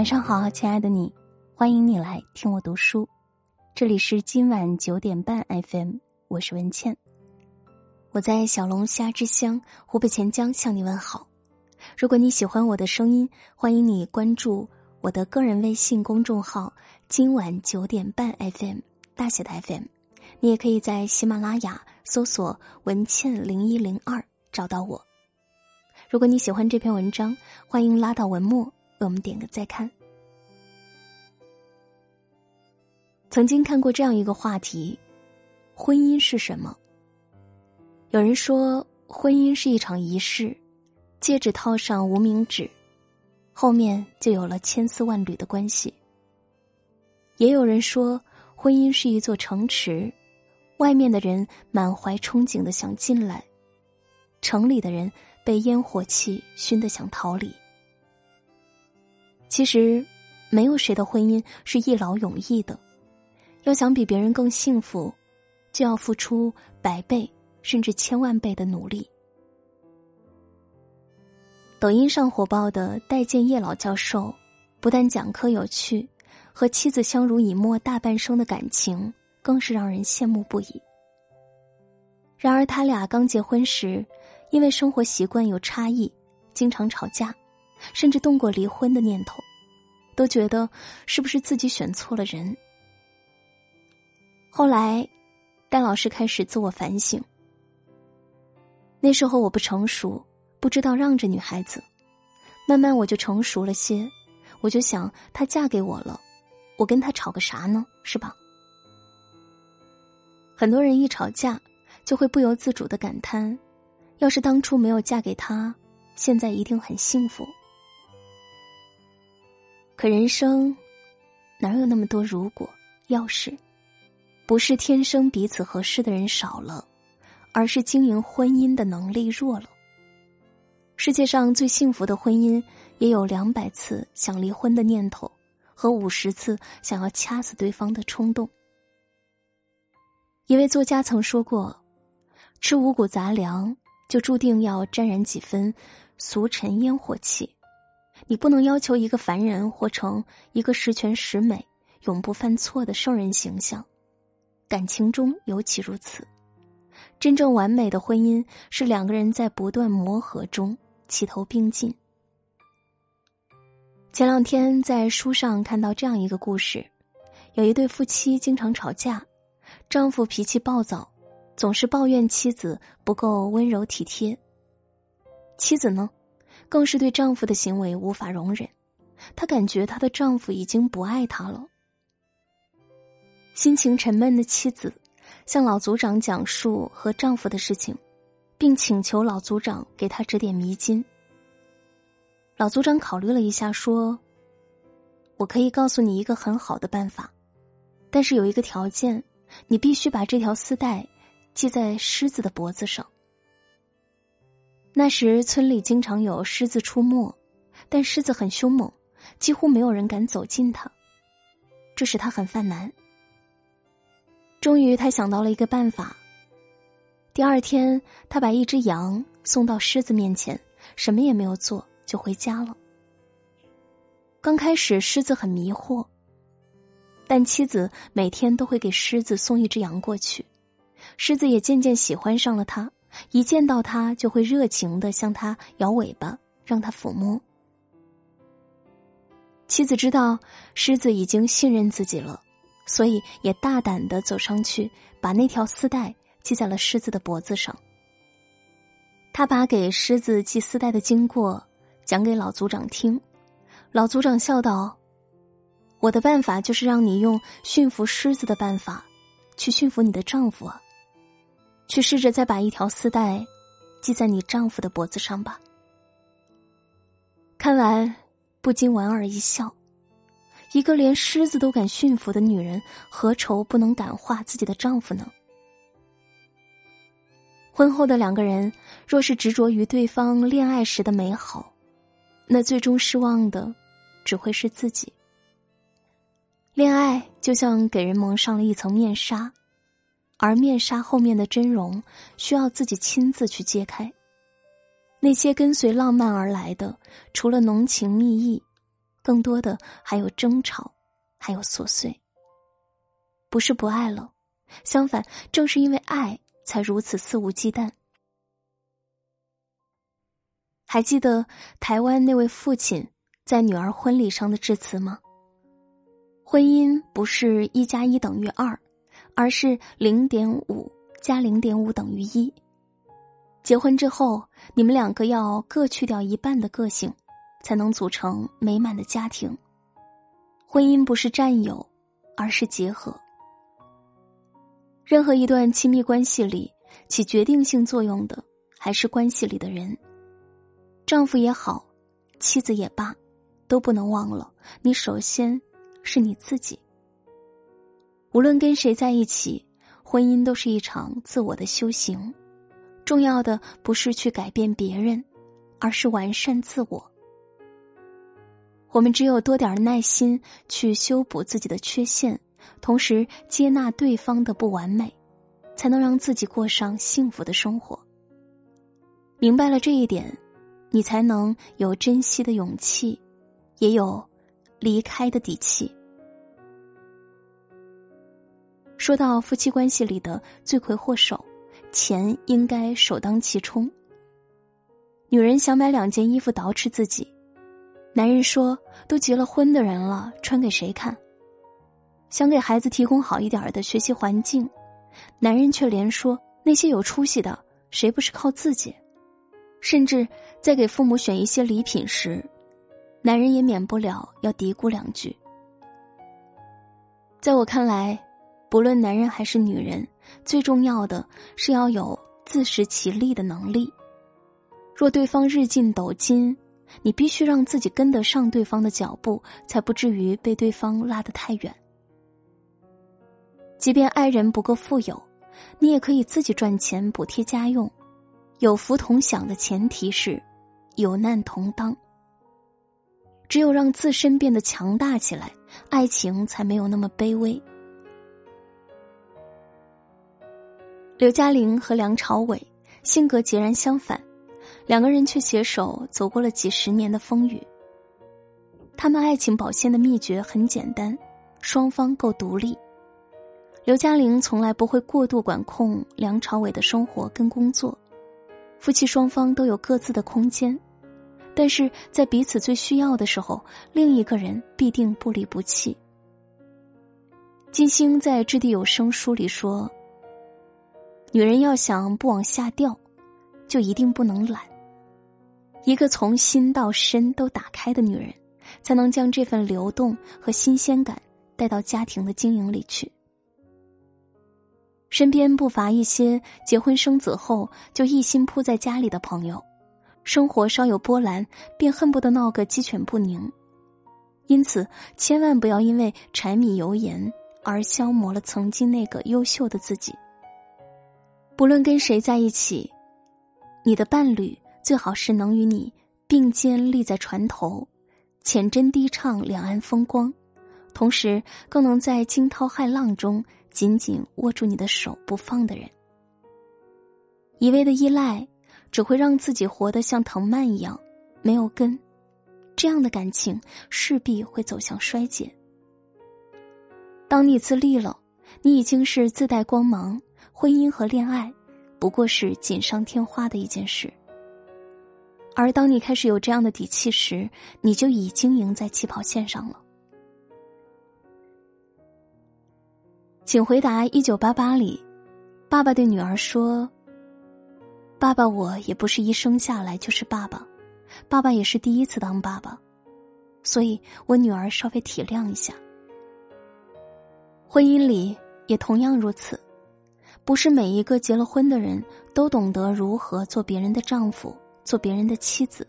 晚上好，亲爱的你，欢迎你来听我读书。这里是今晚九点半 FM，我是文倩。我在小龙虾之乡湖北潜江向你问好。如果你喜欢我的声音，欢迎你关注我的个人微信公众号“今晚九点半 FM” 大写的 FM。你也可以在喜马拉雅搜索“文倩零一零二”找到我。如果你喜欢这篇文章，欢迎拉到文末为我们点个再看。曾经看过这样一个话题：婚姻是什么？有人说，婚姻是一场仪式，戒指套上无名指，后面就有了千丝万缕的关系。也有人说，婚姻是一座城池。外面的人满怀憧憬的想进来，城里的人被烟火气熏得想逃离。其实，没有谁的婚姻是一劳永逸的。要想比别人更幸福，就要付出百倍甚至千万倍的努力。抖音上火爆的戴建业老教授，不但讲课有趣，和妻子相濡以沫大半生的感情。更是让人羡慕不已。然而，他俩刚结婚时，因为生活习惯有差异，经常吵架，甚至动过离婚的念头，都觉得是不是自己选错了人。后来，戴老师开始自我反省。那时候我不成熟，不知道让着女孩子，慢慢我就成熟了些，我就想，她嫁给我了，我跟她吵个啥呢？是吧？很多人一吵架，就会不由自主的感叹：“要是当初没有嫁给他，现在一定很幸福。”可人生哪有那么多如果要是？不是天生彼此合适的人少了，而是经营婚姻的能力弱了。世界上最幸福的婚姻，也有两百次想离婚的念头，和五十次想要掐死对方的冲动。一位作家曾说过：“吃五谷杂粮，就注定要沾染几分俗尘烟火气。你不能要求一个凡人活成一个十全十美、永不犯错的圣人形象。感情中尤其如此。真正完美的婚姻是两个人在不断磨合中齐头并进。”前两天在书上看到这样一个故事：有一对夫妻经常吵架。丈夫脾气暴躁，总是抱怨妻子不够温柔体贴。妻子呢，更是对丈夫的行为无法容忍，她感觉她的丈夫已经不爱她了。心情沉闷的妻子向老族长讲述和丈夫的事情，并请求老族长给她指点迷津。老族长考虑了一下，说：“我可以告诉你一个很好的办法，但是有一个条件。”你必须把这条丝带系在狮子的脖子上。那时村里经常有狮子出没，但狮子很凶猛，几乎没有人敢走近它，这使他很犯难。终于，他想到了一个办法。第二天，他把一只羊送到狮子面前，什么也没有做，就回家了。刚开始，狮子很迷惑。但妻子每天都会给狮子送一只羊过去，狮子也渐渐喜欢上了他，一见到他就会热情的向他摇尾巴，让他抚摸。妻子知道狮子已经信任自己了，所以也大胆的走上去，把那条丝带系在了狮子的脖子上。他把给狮子系丝带的经过讲给老族长听，老族长笑道。我的办法就是让你用驯服狮子的办法，去驯服你的丈夫！去试着再把一条丝带系在你丈夫的脖子上吧。看完，不禁莞尔一笑。一个连狮子都敢驯服的女人，何愁不能感化自己的丈夫呢？婚后的两个人，若是执着于对方恋爱时的美好，那最终失望的，只会是自己。恋爱就像给人蒙上了一层面纱，而面纱后面的真容需要自己亲自去揭开。那些跟随浪漫而来的，除了浓情蜜意更多的还有争吵，还有琐碎。不是不爱了，相反，正是因为爱，才如此肆无忌惮。还记得台湾那位父亲在女儿婚礼上的致辞吗？婚姻不是一加一等于二，而是零点五加零点五等于一。结婚之后，你们两个要各去掉一半的个性，才能组成美满的家庭。婚姻不是占有，而是结合。任何一段亲密关系里，起决定性作用的还是关系里的人。丈夫也好，妻子也罢，都不能忘了，你首先是你自己。无论跟谁在一起，婚姻都是一场自我的修行。重要的不是去改变别人，而是完善自我。我们只有多点耐心去修补自己的缺陷，同时接纳对方的不完美，才能让自己过上幸福的生活。明白了这一点。你才能有珍惜的勇气，也有离开的底气。说到夫妻关系里的罪魁祸首，钱应该首当其冲。女人想买两件衣服捯饬自己，男人说：“都结了婚的人了，穿给谁看？”想给孩子提供好一点的学习环境，男人却连说：“那些有出息的，谁不是靠自己？”甚至在给父母选一些礼品时，男人也免不了要嘀咕两句。在我看来，不论男人还是女人，最重要的是要有自食其力的能力。若对方日进斗金，你必须让自己跟得上对方的脚步，才不至于被对方拉得太远。即便爱人不够富有，你也可以自己赚钱补贴家用。有福同享的前提是，有难同当。只有让自身变得强大起来，爱情才没有那么卑微。刘嘉玲和梁朝伟性格截然相反，两个人却携手走过了几十年的风雨。他们爱情保鲜的秘诀很简单：双方够独立。刘嘉玲从来不会过度管控梁朝伟的生活跟工作。夫妻双方都有各自的空间，但是在彼此最需要的时候，另一个人必定不离不弃。金星在《掷地有声》书里说：“女人要想不往下掉，就一定不能懒。一个从心到身都打开的女人，才能将这份流动和新鲜感带到家庭的经营里去。”身边不乏一些结婚生子后就一心扑在家里的朋友，生活稍有波澜便恨不得闹个鸡犬不宁。因此，千万不要因为柴米油盐而消磨了曾经那个优秀的自己。不论跟谁在一起，你的伴侣最好是能与你并肩立在船头，浅斟低唱两岸风光，同时更能在惊涛骇浪中。紧紧握住你的手不放的人，一味的依赖只会让自己活得像藤蔓一样没有根，这样的感情势必会走向衰竭。当你自立了，你已经是自带光芒，婚姻和恋爱不过是锦上添花的一件事。而当你开始有这样的底气时，你就已经赢在起跑线上了。请回答：一九八八里，爸爸对女儿说：“爸爸，我也不是一生下来就是爸爸，爸爸也是第一次当爸爸，所以我女儿稍微体谅一下。”婚姻里也同样如此，不是每一个结了婚的人都懂得如何做别人的丈夫，做别人的妻子，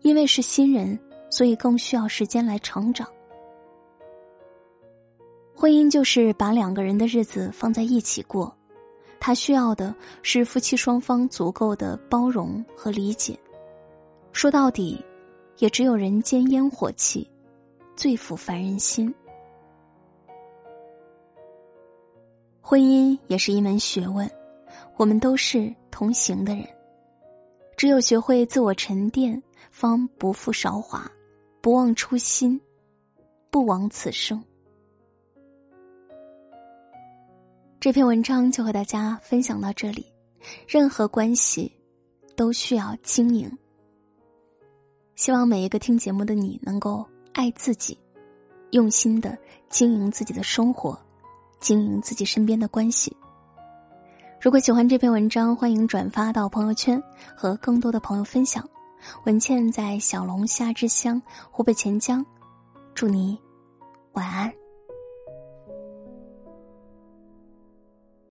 因为是新人，所以更需要时间来成长。婚姻就是把两个人的日子放在一起过，他需要的是夫妻双方足够的包容和理解。说到底，也只有人间烟火气，最抚凡人心。婚姻也是一门学问，我们都是同行的人，只有学会自我沉淀，方不负韶华，不忘初心，不枉此生。这篇文章就和大家分享到这里。任何关系都需要经营。希望每一个听节目的你能够爱自己，用心的经营自己的生活，经营自己身边的关系。如果喜欢这篇文章，欢迎转发到朋友圈，和更多的朋友分享。文倩在小龙虾之乡湖北潜江，祝你晚安。